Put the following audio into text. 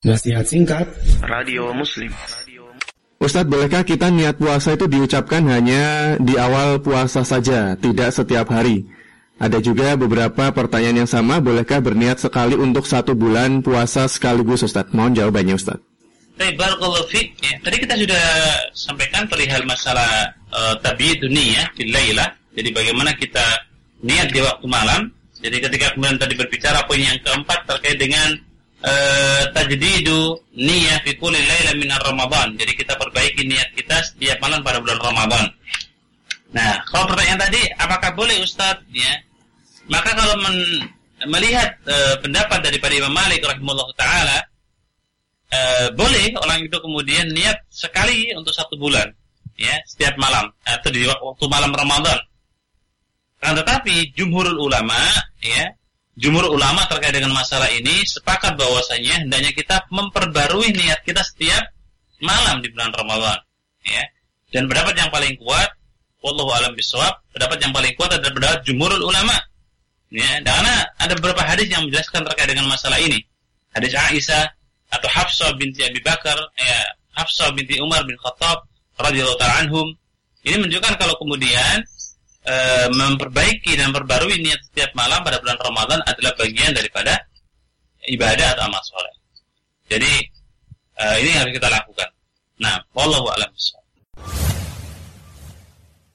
Nasihat singkat Radio Muslim Ustadz, bolehkah kita niat puasa itu diucapkan hanya di awal puasa saja, tidak setiap hari? Ada juga beberapa pertanyaan yang sama, bolehkah berniat sekali untuk satu bulan puasa sekaligus Ustadz? Mohon jawabannya Ustadz. Baik, barakallahu. Ya, tadi kita sudah sampaikan perihal masalah uh, tabiid dunia bilailah. Jadi bagaimana kita niat di waktu malam. Jadi ketika kemudian tadi berbicara poin yang keempat terkait dengan uh, tajdidu niyah fi kulli lailah min Ramadan. Jadi kita perbaiki niat kita setiap malam pada bulan Ramadan. Nah, kalau pertanyaan tadi apakah boleh Ustadz ya maka kalau men, melihat e, pendapat daripada Imam Malik rahimahullah taala e, boleh orang itu kemudian niat sekali untuk satu bulan ya setiap malam atau di waktu malam Ramadan. Kan tetapi jumhurul ulama ya jumhur ulama terkait dengan masalah ini sepakat bahwasanya hendaknya kita memperbarui niat kita setiap malam di bulan Ramadan ya. Dan pendapat yang paling kuat wallahu alam bisawab, pendapat yang paling kuat adalah pendapat jumhurul ulama Ya, karena ada beberapa hadis yang menjelaskan terkait dengan masalah ini. Hadis Aisyah atau Hafsah binti Abi Bakar, ya, Hafsah binti Umar bin Khattab radhiyallahu anhum. Ini menunjukkan kalau kemudian e, memperbaiki dan memperbarui niat setiap malam pada bulan Ramadan adalah bagian daripada ibadah atau amal soleh. Jadi e, ini yang harus kita lakukan. Nah, wallahu a'lam